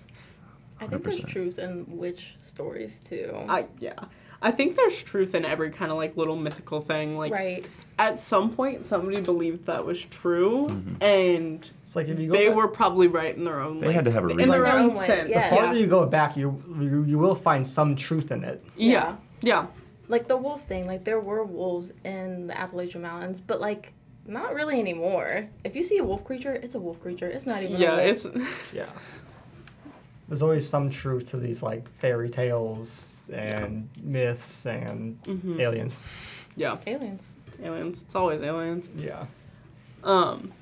S2: I think there's truth in witch stories too.
S1: I yeah. I think there's truth in every kind of like little mythical thing. Like
S2: right.
S1: at some point somebody believed that was true
S3: Mm-hmm.
S1: and
S4: It's like if you go
S1: they
S4: back-
S1: were probably right in their own
S3: They
S1: like,
S3: had to have a
S1: in
S3: reason.
S1: their
S2: Like their
S1: own
S2: own
S1: sense.
S2: yes.
S4: the farther you go back, you, you you will find some truth in it.
S1: yeah. Yeah.
S2: Like the wolf thing. Like there were wolves in the Appalachian Mountains, but like not really anymore. If you see a wolf creature, it's a wolf creature. It's not even.
S1: Yeah,
S2: a wolf.
S1: it's
S4: Yeah. There's always some truth to these like fairy tales and myths and
S1: Mhm.
S4: aliens.
S1: yeah,
S2: aliens.
S1: aliens. It's always aliens.
S4: Yeah.
S1: Um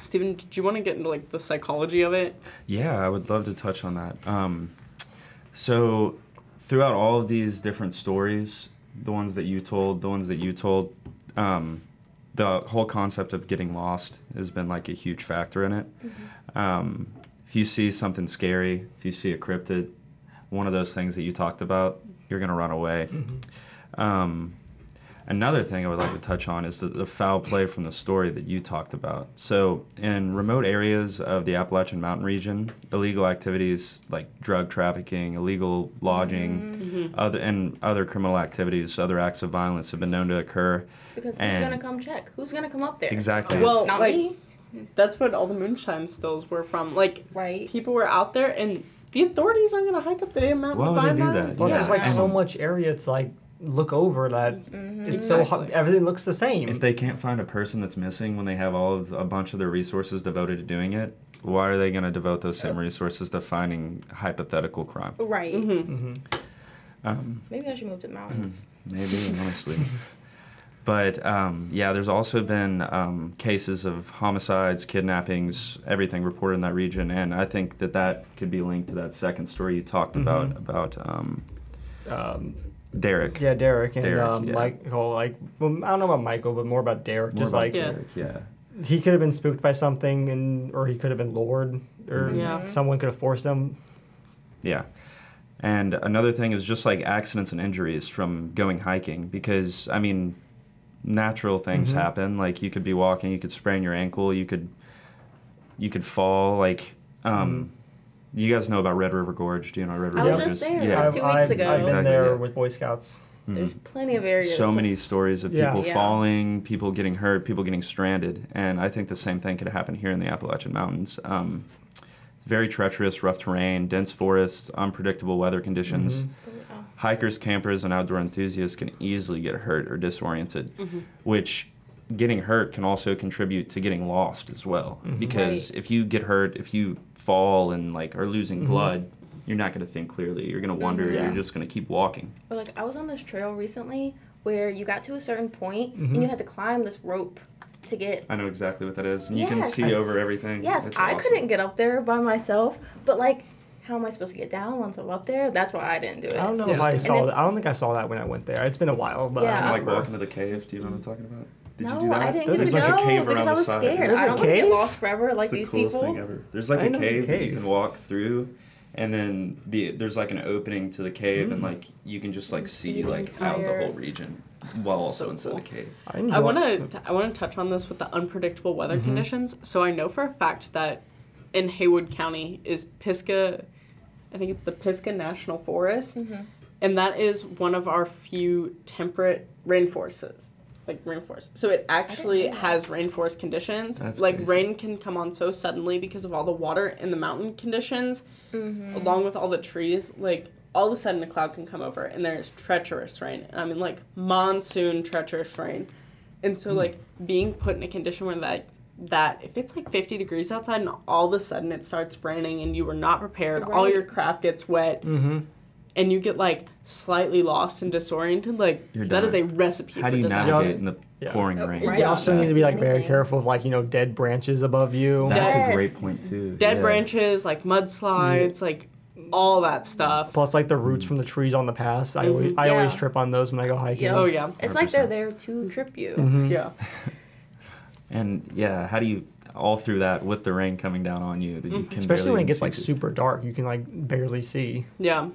S1: Steven, did you want to get into like the psychology of it?
S3: Yeah, I would love to touch on that. Um, so, throughout all of these different stories, the ones that you told, the ones that you told, um, the whole concept of getting lost has been like a huge factor in it. Um, if you see something scary, if you see a cryptid, one of those things that you talked about, you're gonna run away. Um, another thing I would like to touch on is the, the foul play from the story that you talked about. So, in remote areas of the Appalachian Mountain region, illegal activities like drug trafficking, illegal lodging, mm-hmm. Mm-hmm. other and other criminal activities, other acts of violence have been known to occur.
S2: Because who's gonna come check? Who's gonna come up there?
S3: Exactly.
S1: Well,
S3: It's-
S2: Not
S1: like-
S2: me.
S1: That's what all the moonshine stills were from. Like
S2: Right.
S1: people were out there and the authorities aren't gonna hike up the damn mountain
S3: Why
S1: to
S3: would they do
S1: that.
S3: that?
S4: Plus,
S3: Yeah.
S4: there's like so much area It's like look over that it's so hot. Everything looks the same.
S3: If they can't find a person that's missing when they have all of a bunch of their resources devoted to doing it, why are they going to devote those same resources to finding hypothetical crime?
S2: Right.
S1: Mm-hmm.
S3: Um,
S2: Maybe I should move to the mountains.
S3: maybe, honestly. But um, yeah, there's also been um, cases of homicides, kidnappings, everything reported in that region, and I think that that could be linked to that second story you talked about about um,
S4: um,
S3: Derek.
S4: yeah, Derek and
S3: Derek,
S4: um,
S3: yeah.
S4: Michael. Like, well, I don't know about Michael, but more about Derek.
S3: More
S4: just
S3: about
S4: like
S1: Yeah.
S3: Derek, yeah.
S4: he could have been spooked by something, and or he could have been lured, or
S1: Yeah.
S4: someone could have forced him.
S3: Yeah. And another thing is just like accidents and injuries from going hiking because I mean natural things
S4: Mhm.
S3: happen like you could be walking you could sprain your ankle you could you could fall like um you guys know about Red River Gorge do you know what Red
S2: I
S3: River
S2: was
S3: Gorge
S2: just
S3: is?
S2: there.
S3: yeah
S2: Like, two weeks
S4: I've. I've been
S3: Exactly,
S4: there
S3: yeah.
S4: with Boy Scouts.
S2: There's plenty of areas.
S3: so many stories of people
S2: Yeah.
S3: falling, people getting hurt, people getting stranded, and I think the same thing could happen here in the Appalachian Mountains. Um, it's very treacherous, rough terrain, dense forests, unpredictable weather conditions.
S4: Mhm.
S2: Oh,
S3: Hikers, campers, and outdoor enthusiasts can easily get hurt or disoriented,
S1: Mm-hmm.
S3: which getting hurt can also contribute to getting lost as well. Mm-hmm. Because
S2: Right.
S3: if you get hurt, if you fall and like are losing
S4: Mhm.
S3: blood, you're not going to think clearly. You're going to wonder. Mm-hmm.
S4: Yeah.
S3: You're just going to keep walking.
S2: Or like I was on this trail recently where you got to a certain point and mm-hmm. you had to climb this rope to get.
S3: I know exactly what that is, and you can
S2: Yes.
S3: see over everything.
S2: Yes,
S3: It's
S2: I
S3: awesome.
S2: couldn't get up there by myself, but like, how am I supposed to get down once I'm up there? That's why I didn't do it.
S4: I don't know
S1: Yeah.
S4: if I saw
S2: if-
S4: that. I don't think I saw that when I went there. It's been a while, but
S2: Yeah.
S4: I
S3: like walking to the cave. Do you know what I'm talking about? Did
S2: no,
S3: you do that?
S2: I didn't
S4: There's
S2: get to
S3: like
S2: go
S3: a cave
S2: because
S3: around
S2: I
S3: the
S2: was
S3: side.
S2: scared.
S4: There's
S2: I
S4: a
S2: don't want to get
S4: cave?
S2: lost forever like
S3: It's the
S2: these
S3: coolest
S2: people.
S3: thing ever. There's like
S4: I
S3: a
S4: didn't know
S3: cave,
S4: the
S3: that you
S4: cave.
S3: can walk through, and then the there's like an opening to the cave, and
S4: Mm.
S3: like you can just like
S2: See
S3: see
S2: the
S3: like out the
S2: entire-
S3: whole region, while also
S1: So
S3: inside
S1: cool.
S3: the cave.
S4: I,
S1: want to I want to touch on this with the unpredictable weather
S4: Mhm.
S1: conditions. So I know for a fact that in Haywood County is Pisgah, I think it's the Pisgah National Forest,
S2: Mhm.
S1: and that is one of our few temperate rainforests. Like rainforest, so it actually has rainforest conditions.
S3: That's
S1: like
S3: crazy.
S1: rain can come on so suddenly because of all the water in the mountain conditions,
S2: Mm-hmm.
S1: along with all the trees. Like all of a sudden, a cloud can come over, and there's treacherous rain. And I mean, like monsoon treacherous rain. And so, like being put in a condition where that that if it's like 50 degrees outside and all of a sudden it starts raining and you were not prepared, all your crap gets wet,
S4: Mm-hmm.
S1: And you get like slightly lost and disoriented, like
S3: You're
S1: that is a
S3: done.
S1: recipe
S3: How
S1: for
S3: do you
S1: disaster.
S3: navigate in the
S4: Yeah.
S3: pouring
S2: Oh,
S3: rain?
S2: right.
S4: You
S1: Yeah.
S4: also need to be like very
S2: Anything.
S4: careful of like you know dead branches above you.
S3: That's
S2: Yes.
S3: a great point too.
S1: Dead
S3: yeah.
S1: branches, like mudslides, like all that stuff.
S4: Plus like the roots from the trees on the paths. I always I always
S2: Yeah.
S4: trip on those when I go hiking.
S2: Yep.
S1: Oh yeah,
S2: It's like they're there to trip you.
S4: Mhm.
S1: yeah.
S3: And yeah, how do you all through that with the rain coming down on you that you
S1: Mhm.
S3: can
S4: Especially when it gets like
S3: through?
S4: super dark, you can like barely see.
S1: Yeah.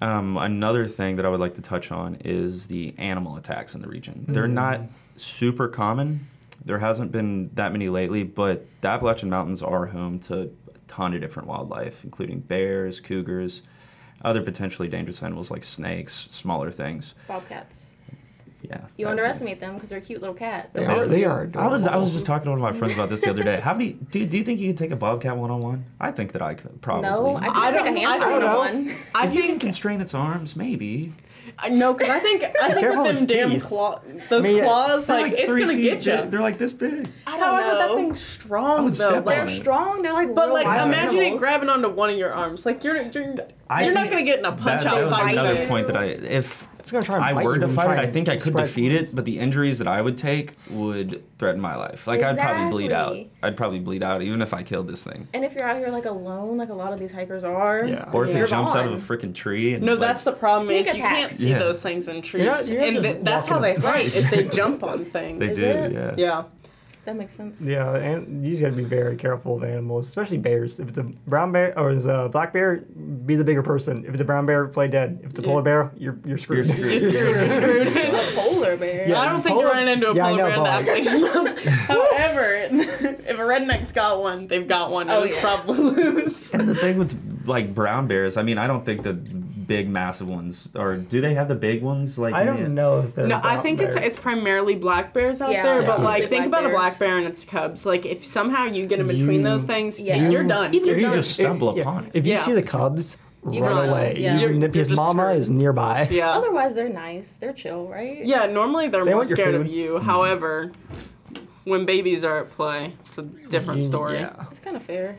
S3: Um, another thing that I would like to touch on is the animal attacks in the region. They're not super common, There hasn't been that many lately, but the Appalachian Mountains are home to a ton of different wildlife, including bears, cougars, other potentially dangerous animals like snakes, smaller things.
S2: Bobcats.
S3: Yeah.
S2: You
S3: that too.
S2: underestimate them because they're a cute little cat.
S4: They
S2: They're
S4: They are.
S3: I was I was just talking to one of my friends about this the other day. How many do, do you think you could take a bobcat one on one? I think that I could probably.
S2: No, I
S1: I
S2: can take a
S1: don't- I don't know.
S2: one.
S1: I
S3: if you can constrain its arms, maybe.
S1: I no, because I think I think
S4: careful
S1: with
S4: with
S1: them damn
S4: teeth.
S1: claw, those
S4: I mean,
S1: claws,
S3: They're
S1: like, it's gonna get you.
S3: They're like this big.
S2: I don't
S1: However, that thing's strong
S3: I
S1: though. Like,
S2: They're
S3: it.
S2: strong. They're like
S1: but like,
S2: wild
S1: imagine it grabbing onto one of your arms. Like you're you're you're not gonna get in a punch
S3: that,
S1: out
S3: that was another point that I if
S4: It's gonna try and
S3: I
S4: bite
S3: were to fight it, I think I could defeat it, but the injuries that I would take would threaten my life. Like I'd probably bleed out. I'd probably bleed out even if I killed this thing.
S2: And if you're out here like alone, like a lot of these hikers are,
S4: Yeah.
S3: Or if
S2: you're
S3: it jumps out of a freaking tree. And
S1: No,
S3: like,
S1: that's the problem.
S2: Sneak
S1: Is you can't see
S3: Yeah.
S1: those things in trees,
S4: not- you're
S1: and th- that's how they
S4: up.
S1: fight. Is they jump on things.
S3: they
S2: Is
S3: do.
S2: it?
S3: Yeah.
S1: Yeah.
S2: That makes sense.
S4: Yeah, and you just gotta be very careful of animals, especially bears. If it's a brown bear or it's a black bear, be the bigger person. If it's a brown bear, play dead. If it's a polar bear, you're you're screwed.
S3: You're screwed.
S1: You're screwed. You're screwed.
S2: A polar bear.
S4: Yeah.
S1: I don't think you're running into a
S4: yeah,
S1: polar
S4: know,
S1: bear in the Appalachian However, if a redneck's got one, they've got one, and
S2: Oh,
S1: it's
S2: yeah.
S1: probably loose.
S3: And the thing with like brown bears, I mean, I don't think the big massive ones or do they have the big ones? Like
S4: I don't
S3: the-
S4: know if they're.
S1: No, I
S4: brown
S1: think it's
S4: bear.
S1: it's primarily black bears out
S2: Yeah,
S1: there,
S2: yeah.
S1: but like think
S2: black
S1: about a black bear and its cubs. Like if somehow you get in between
S4: You-
S1: those things,
S2: Yeah.
S1: you're
S2: You-
S1: done.
S3: even if you just stumble
S4: yeah,
S3: upon it.
S4: If you
S1: Yeah.
S4: see the cubs,
S1: You
S4: run
S1: run.
S4: away.
S2: Yeah.
S4: Even
S1: You're-
S4: if
S1: you're
S4: his mama
S1: screwed.
S4: is nearby.
S1: yeah.
S2: Otherwise, they're nice. They're chill, right?
S1: Yeah, normally they're
S4: They
S1: more
S4: want your
S1: scared of
S4: food.
S1: you. However, when babies are at play, it's a different
S4: You-
S1: story.
S4: Yeah.
S2: It's kind of fair.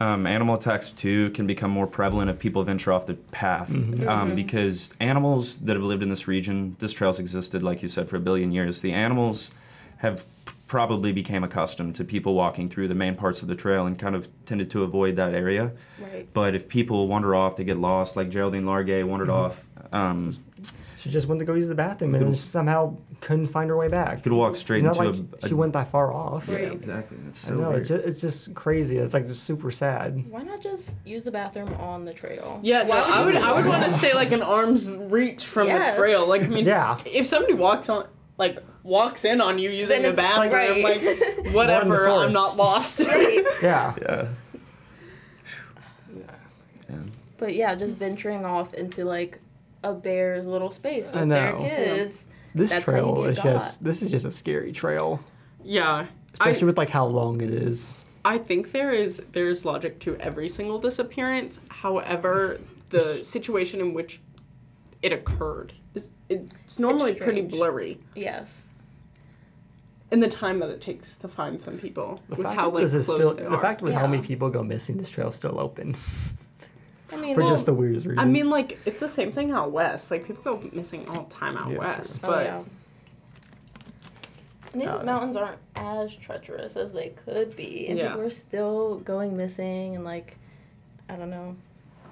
S3: Um, animal attacks too can become more prevalent if people venture off the path
S4: Mm-hmm.
S3: um, because animals that have lived in this region this trail's existed like you said for a billion years the animals have probably became accustomed to people walking through the main parts of the trail and kind of tended to avoid that area
S2: Right.
S3: but if people wander off they get lost like geraldine largay wandered
S4: Mm-hmm.
S3: off um,
S4: She just went to go use the bathroom and somehow couldn't find her way back.
S3: You could walk straight
S4: It's not
S3: into
S4: like
S3: a, a
S4: she went that far off.
S2: Right.
S3: yeah, exactly that's
S4: I know
S3: weird.
S4: it's just, it's just crazy. It's like just super sad.
S2: Why not just use the bathroom on the trail?
S1: Yeah, no, I would I would want to say like an arm's reach from
S2: Yes.
S1: the trail. Like I mean,
S4: Yeah.
S1: if somebody walks on like walks in on you using the
S2: it's like-
S1: bathroom, like, whatever, I'm not lost.
S2: Right.
S4: Yeah.
S3: yeah yeah
S2: But yeah, just venturing off into like a bear's little space
S4: I
S2: with their
S4: know.
S2: kids.
S4: This
S2: That's
S4: trail is
S2: got.
S4: just this is just a scary trail,
S1: yeah,
S4: especially
S1: I,
S4: with like how long it is.
S1: I think there is there is logic to every single disappearance. However, the situation in which it occurred is it's normally pretty blurry.
S2: Yes.
S1: And the time that it takes to find some people
S4: The
S1: with
S4: fact
S1: how like
S4: this is
S1: close
S4: still
S1: they
S4: the
S1: are.
S4: fact with how many people go missing, this trail's still open
S2: I mean,
S4: for
S2: well,
S4: just the weirdest reason.
S1: I mean, like it's the same thing out west. Like people go missing all the time out
S4: Yeah,
S1: west,
S2: oh,
S1: but
S2: yeah. And these
S4: Uh,
S2: mountains aren't as treacherous as they could be, and
S1: Yeah.
S2: people are still going missing, and like, I don't know,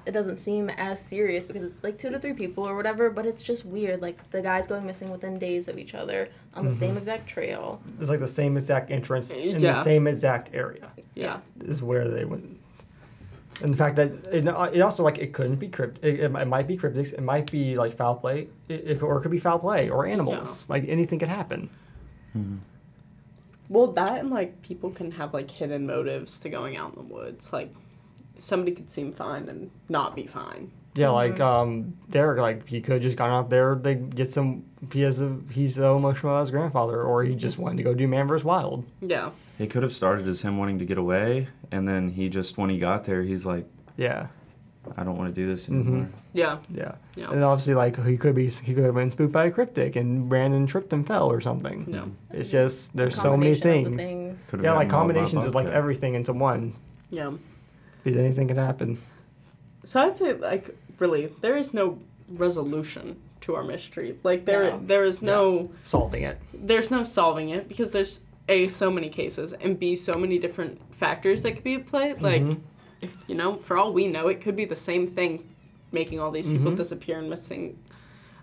S2: it doesn't seem as serious because it's like two to three people or whatever, but it's just weird. Like the guys going missing within days of each other on the
S4: Mm-hmm.
S2: same exact trail.
S4: it's like the same exact entrance in
S1: Yeah.
S4: the same exact area
S1: yeah,
S4: is where they went. And the fact that it, it also like it couldn't be crypt, it, it, might be cryptics, it might be like foul play, it, it, or it could be foul play or animals. Like anything could happen. Hmm.
S1: well, that and like people can have like hidden motives to going out in the woods. Like somebody could seem fine and not be fine.
S4: Yeah, like um, Derek, like he could have just gone out there They get some. He has a he's so emotional as grandfather, or he just wanted to go do Man vs Wild.
S1: Yeah,
S3: It could have started as him wanting to get away, and then he just, when he got there, he's like,
S4: Yeah,
S3: I don't want to do this
S4: Mhm.
S3: anymore.
S1: yeah,
S4: yeah.
S1: Yeah.
S4: And obviously, like he could be he could have been spooked by a cryptic and ran and tripped and fell or something.
S1: no.
S4: It's just there's so many
S2: Combination of the
S4: things.
S2: things.
S4: Yeah, like
S3: gotten mauled by a
S4: combinations of like everything into one.
S1: Yeah.
S4: Because anything can happen.
S1: So I'd say like really there is no resolution to our mystery. Like there
S2: No.
S1: there is no
S4: Solving it.
S1: there's no solving it because there's a so many cases and b so many different factors that could be at play. Like
S4: Mhm.
S1: you know, for all we know, it could be the same thing making all these people
S4: Mhm.
S1: disappear and missing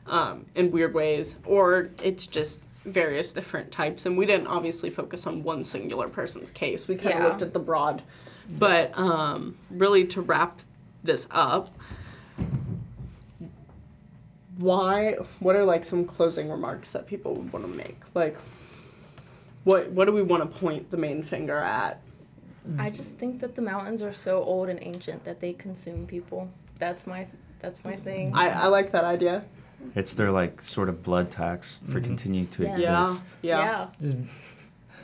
S1: um, in weird ways, or it's just various different types. And we didn't obviously focus on one singular person's case. We kind of
S2: Yeah.
S1: looked at the broad. But um, really, to wrap this up, why? What are like some closing remarks that people would want to make? Like, what what do we want to point the main finger at?
S2: I just think that the mountains are so old and ancient that they consume people. That's my that's my thing.
S1: I, I like that idea.
S3: It's their like sort of blood tax for mm-hmm. continuing to
S2: Yeah.
S1: Yeah.
S3: exist.
S1: Yeah.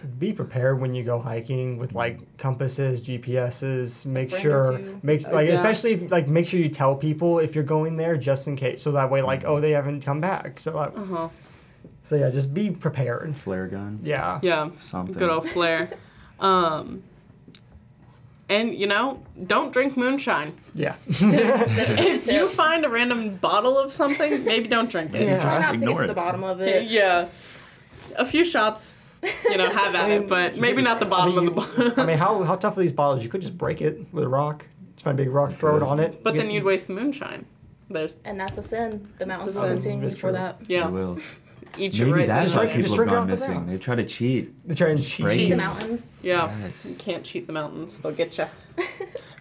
S4: Just be prepared when you go hiking with like compasses, GPSs. Make sure,
S2: two.
S4: make
S1: Uh,
S4: like
S1: yeah.
S4: especially if like make sure you tell people if you're going there just in case, so that way like oh they haven't come back. So like,
S1: Uh huh.
S4: so yeah, just be prepared.
S3: Flare gun.
S4: Yeah.
S1: Yeah.
S3: Something.
S1: Good old flare. Um. And you know, don't drink moonshine.
S4: Yeah.
S1: If you find a random bottle of something, maybe don't drink it.
S4: Yeah.
S2: Try not to get
S3: Ignore
S2: to
S3: it.
S2: the bottom of it.
S1: Yeah. A few shots, you know, have at
S4: I mean,
S1: it, but maybe not the bottom
S4: I mean,
S1: of the bottle.
S4: I mean, how how tough are these bottles? You could just break it with a rock. Just find a big rock, throw it on it.
S1: But
S4: get-
S1: then you'd waste the moonshine. There's
S2: And that's a sin. The mountains
S1: a
S2: will
S1: sin.
S2: continue for
S4: true.
S2: that.
S3: They
S1: yeah,
S3: will.
S1: eat you
S3: Maybe
S1: right
S3: that's
S1: this
S3: why
S4: drink-
S1: way.
S4: just
S3: people have gone
S4: off the
S3: missing. They try to cheat.
S4: They try and cheat.
S2: Cheat the mountains.
S1: Yeah,
S3: Yes.
S1: you can't cheat the mountains; they'll get you.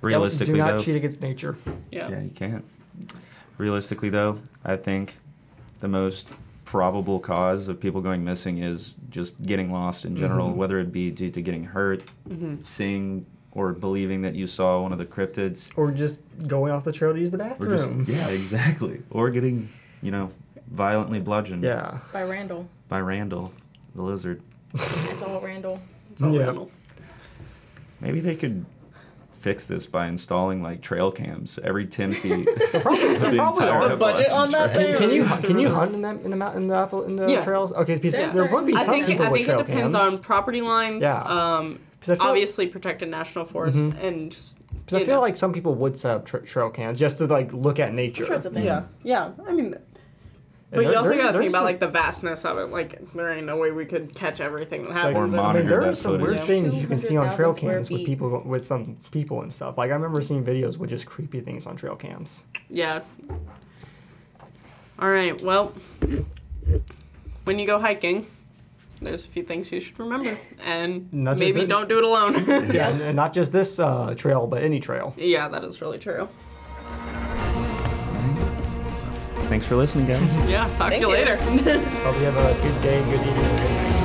S3: Realistically,
S4: do not
S3: though,
S4: cheat against nature.
S1: Yeah.
S3: yeah, you can't. Realistically, though, I think the most probable cause of people going missing is just getting lost in general,
S4: Mhm.
S3: whether it be due to getting hurt,
S1: hmm
S3: seeing, or believing that you saw one of the cryptids,
S4: Or just going off the trail to use the
S3: or just
S4: bathroom.
S3: yeah, exactly, or getting you know violently bludgeoned
S4: Yeah.
S2: By Randall.
S3: by Randall, the lizard.
S2: It's all Randall.
S1: It's all
S4: Yeah.
S1: Randall.
S3: Maybe they could fix this by installing like trail cams every ten feet.
S4: Probably,
S3: the
S4: probably
S3: entire.
S1: The budget on that
S3: Trail.
S1: thing?
S4: Can, can you can you hunt in that in the mountain in the apple in the
S1: Yeah.
S4: trails? Okay, because
S2: There's
S4: there would be
S1: I
S4: some
S1: think
S4: people
S1: I
S4: with
S1: think it
S4: trail
S1: depends
S4: cams.
S1: on property lines.
S4: Yeah.
S1: Um,
S4: 'Cause I feel-
S1: obviously protected national forests
S4: Mhm.
S1: and just.
S4: Because I feel
S1: know.
S4: like some people would set up tra- trail cams just to like look at nature.
S2: Sure it's a thing.
S1: Yeah, yeah. I mean,
S4: And
S1: but you also got to think about
S4: some-
S1: like the vastness of it. Like there ain't no way we could catch everything that
S4: like,
S1: happens.
S3: Or
S1: in-
S4: I mean, there are some weird
S3: footage.
S4: things you can see on trail cams with people with some people and stuff. Like I remember seeing videos with just creepy things on trail cams.
S1: Yeah. All right. Well, when you go hiking, there's a few things you should remember, and
S4: Not just
S1: maybe
S4: the-
S1: don't do it alone.
S4: Yeah, and, and not just this uh, trail, but any trail.
S1: yeah, that is really true.
S3: Thanks for listening, guys.
S1: Yeah. Talk
S2: Thank
S1: to you
S2: you.
S1: later.
S4: Hope you have a good day, good evening, good